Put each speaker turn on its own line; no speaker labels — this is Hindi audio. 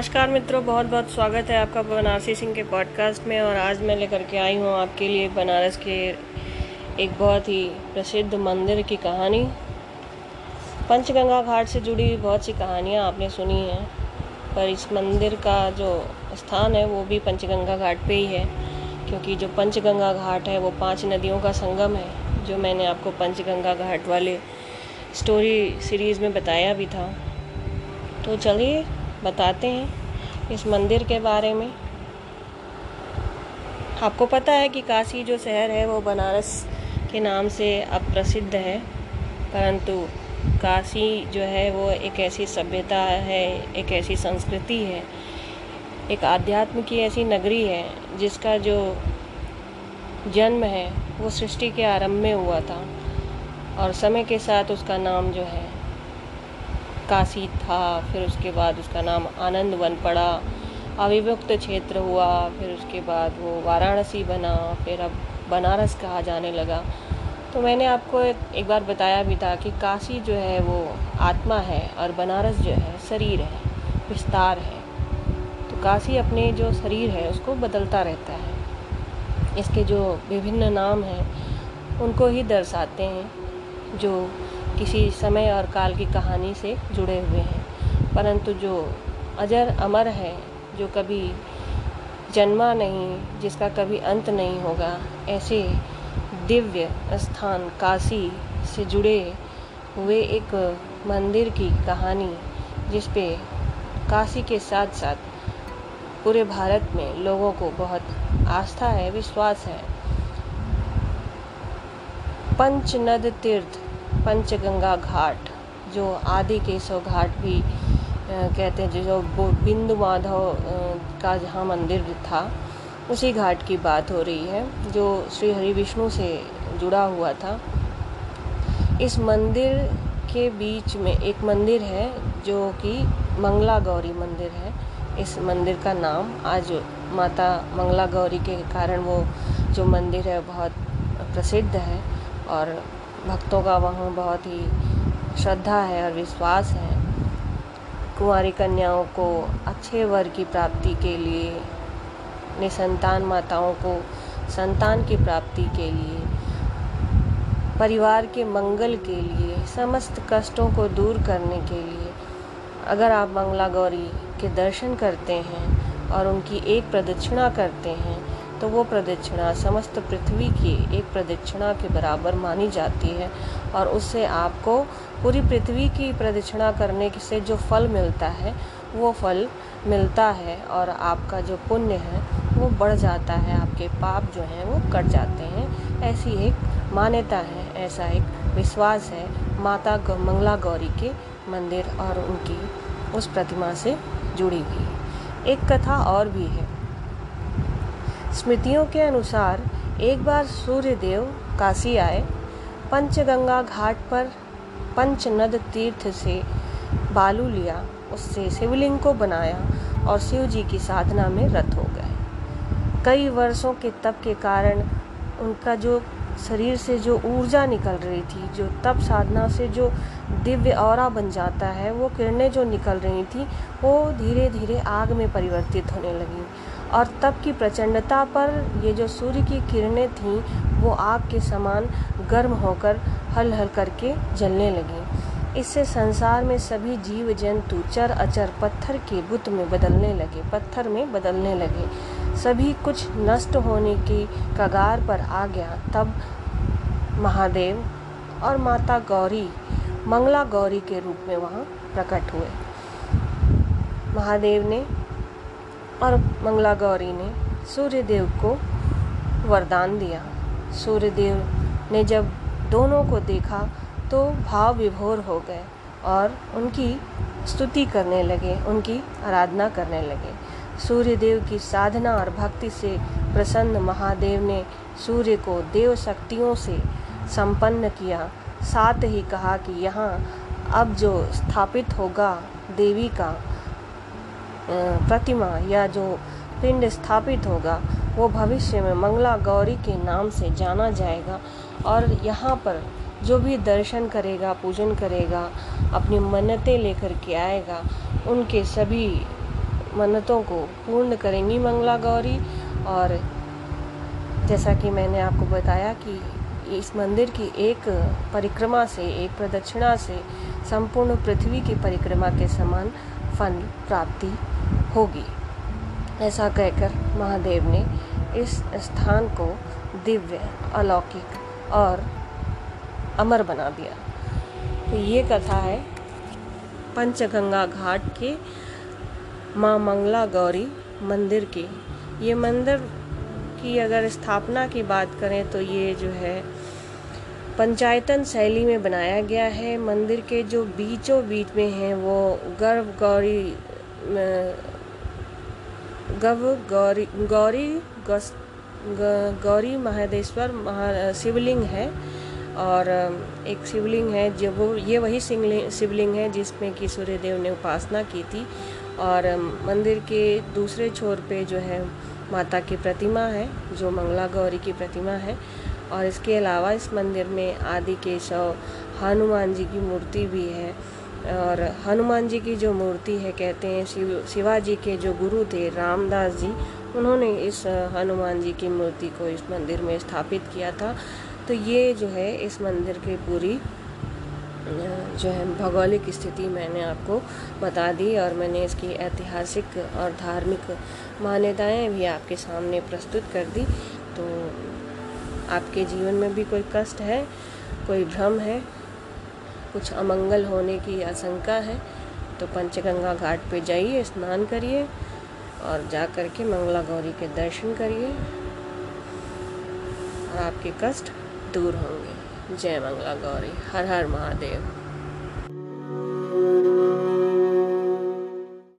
नमस्कार मित्रों बहुत बहुत स्वागत है आपका बनारसी सिंह के पॉडकास्ट में और आज मैं लेकर के आई हूँ आपके लिए बनारस के एक बहुत ही प्रसिद्ध मंदिर की कहानी। पंचगंगा घाट से जुड़ी हुई बहुत सी कहानियाँ आपने सुनी हैं, पर इस मंदिर का जो स्थान है, वो भी पंचगंगा घाट पे ही है, क्योंकि जो पंचगंगा घाट है, वो पाँच नदियों का संगम है, जो मैंने आपको पंचगंगा घाट वाले स्टोरी सीरीज़ में बताया भी था। तो चलिए बताते हैं इस मंदिर के बारे में। आपको पता है कि काशी जो शहर है, वो बनारस के नाम से अब प्रसिद्ध है, परंतु काशी जो है, वो एक ऐसी सभ्यता है, एक ऐसी संस्कृति है, एक आध्यात्म की ऐसी नगरी है, जिसका जो जन्म है, वो सृष्टि के आरंभ में हुआ था, और समय के साथ उसका नाम जो है काशी था फिर उसके बाद उसका नाम आनंद वन पड़ा अविभक्त क्षेत्र हुआ फिर उसके बाद वो वाराणसी बना फिर अब बनारस कहा जाने लगा। तो मैंने आपको एक, बार बताया भी था कि काशी जो है वो आत्मा है और बनारस जो है शरीर है विस्तार है। तो काशी अपने जो शरीर है उसको बदलता रहता है। इसके जो विभिन्न नाम हैं उनको ही दर्शाते हैं जो किसी समय और काल की कहानी से जुड़े हुए हैं। परंतु जो अजर अमर है, जो कभी जन्मा नहीं, जिसका कभी अंत नहीं होगा, ऐसे दिव्य स्थान काशी से जुड़े हुए एक मंदिर की कहानी, जिस पे काशी के साथ साथ पूरे भारत में लोगों को बहुत आस्था है, विश्वास है। पंचनद तीर्थ पंचगंगा घाट, जो आदि केशव घाट भी कहते हैं, जो बिंदु माधव का जहाँ मंदिर था, उसी घाट की बात हो रही है, जो श्री हरि विष्णु से जुड़ा हुआ था। इस मंदिर के बीच में एक मंदिर है, जो कि मंगला गौरी मंदिर है। इस मंदिर का नाम आज माता मंगला गौरी के कारण वो, जो मंदिर है, बहुत प्रसिद्ध है। और भक्तों का वहाँ बहुत ही श्रद्धा है और विश्वास है। कुंवारी कन्याओं को अच्छे वर की प्राप्ति के लिए, निसंतान माताओं को संतान की प्राप्ति के लिए, परिवार के मंगल के लिए, समस्त कष्टों को दूर करने के लिए, अगर आप मंगला गौरी के दर्शन करते हैं और उनकी एक प्रदक्षिणा करते हैं तो वो प्रदक्षिणा समस्त पृथ्वी की एक प्रदक्षिणा के बराबर मानी जाती है और उससे आपको पूरी पृथ्वी की प्रदक्षिणा करने से जो फल मिलता है, वो फल मिलता है और आपका जो पुण्य है, वो बढ़ जाता है, आपके पाप जो हैं वो कट जाते हैं। ऐसी एक मान्यता है, ऐसा एक विश्वास है माता मंगला गौरी के मंदिर और उनकी उस प्रतिमा से जुड़ी हुई। एक कथा और भी है। स्मृतियों के अनुसार एक बार सूर्य देव काशी आए। पंचगंगा घाट पर पंचनद तीर्थ से बालू लिया। उससे शिवलिंग को बनाया और शिव जी की साधना में रत हो गए। कई वर्षों के तप के कारण उनका जो शरीर से जो ऊर्जा निकल रही थी, जो तप साधना से जो दिव्य और बन जाता है। वो किरणें जो निकल रही थी, वो धीरे धीरे आग में परिवर्तित होने लगी और तब की प्रचंडता पर ये जो सूर्य की किरणें थीं, वो आग के समान गर्म होकर हल हल करके जलने लगी। इससे संसार में सभी जीव जंतु चर, अचर, पत्थर के बुत में बदलने लगे, पत्थर में बदलने लगे। सभी कुछ नष्ट होने की कगार पर आ गया। तब महादेव और माता गौरी मंगला गौरी के रूप में वहाँ प्रकट हुए। महादेव ने और मंगला गौरी ने सूर्यदेव को वरदान दिया। सूर्यदेव ने जब दोनों को देखा तो भाव विभोर हो गए और उनकी स्तुति करने लगे, उनकी आराधना करने लगे। सूर्यदेव की साधना और भक्ति से प्रसन्न महादेव ने सूर्य को देव शक्तियों से संपन्न किया। साथ ही कहा कि यहाँ अब जो स्थापित होगा देवी का प्रतिमा या जो पिंड स्थापित होगा, वो भविष्य में मंगला गौरी के नाम से जाना जाएगा और यहाँ पर जो भी दर्शन करेगा, पूजन करेगा, अपनी मन्नतें लेकर के आएगा, उनके सभी मन्नतों को पूर्ण करेंगी मंगला गौरी। और जैसा कि मैंने आपको बताया कि इस मंदिर की एक परिक्रमा से, एक प्रदक्षिणा से संपूर्ण पृथ्वी की परिक्रमा के समान फल प्राप्ति होगी। ऐसा कहकर महादेव ने इस स्थान को दिव्य, अलौकिक और अमर बना दिया। तो ये कथा है पंचगंगा घाट के माँ मंगला गौरी मंदिर की। ये मंदिर की अगर स्थापना की बात करें तो ये जो है, पंचायतन शैली में बनाया गया है। मंदिर के जो बीचों बीच में हैं वो गर्भ गौरी गव गौरी गौरी गौरी महादेश्वर महा, शिवलिंग है। और एक शिवलिंग है जो वो, ये वही शिवलिंग है जिसमें कि सूर्यदेव ने उपासना की थी। और मंदिर के दूसरे छोर पे जो है माता की प्रतिमा है, जो मंगला गौरी की प्रतिमा है। और इसके अलावा इस मंदिर में आदि केशव, हनुमान जी की मूर्ति भी है। और हनुमान जी की जो मूर्ति है, कहते हैं शिव, शिवाजी के जो गुरु थे रामदास जी, उन्होंने इस हनुमान जी की मूर्ति को इस मंदिर में स्थापित किया था। तो ये जो है, इस मंदिर की पूरी जो है, भौगोलिक स्थिति मैंने आपको बता दी और मैंने इसकी ऐतिहासिक और धार्मिक मान्यताएँ भी आपके सामने प्रस्तुत कर दी। तो आपके जीवन में भी कोई कष्ट है, कोई भ्रम है, कुछ अमंगल होने की आशंका है तो पंचगंगा घाट पे जाइए, स्नान करिए और जा कर के मंगला गौरी के दर्शन करिए। और आपके कष्ट दूर होंगे। जय मंगला गौरी हर हर महादेव।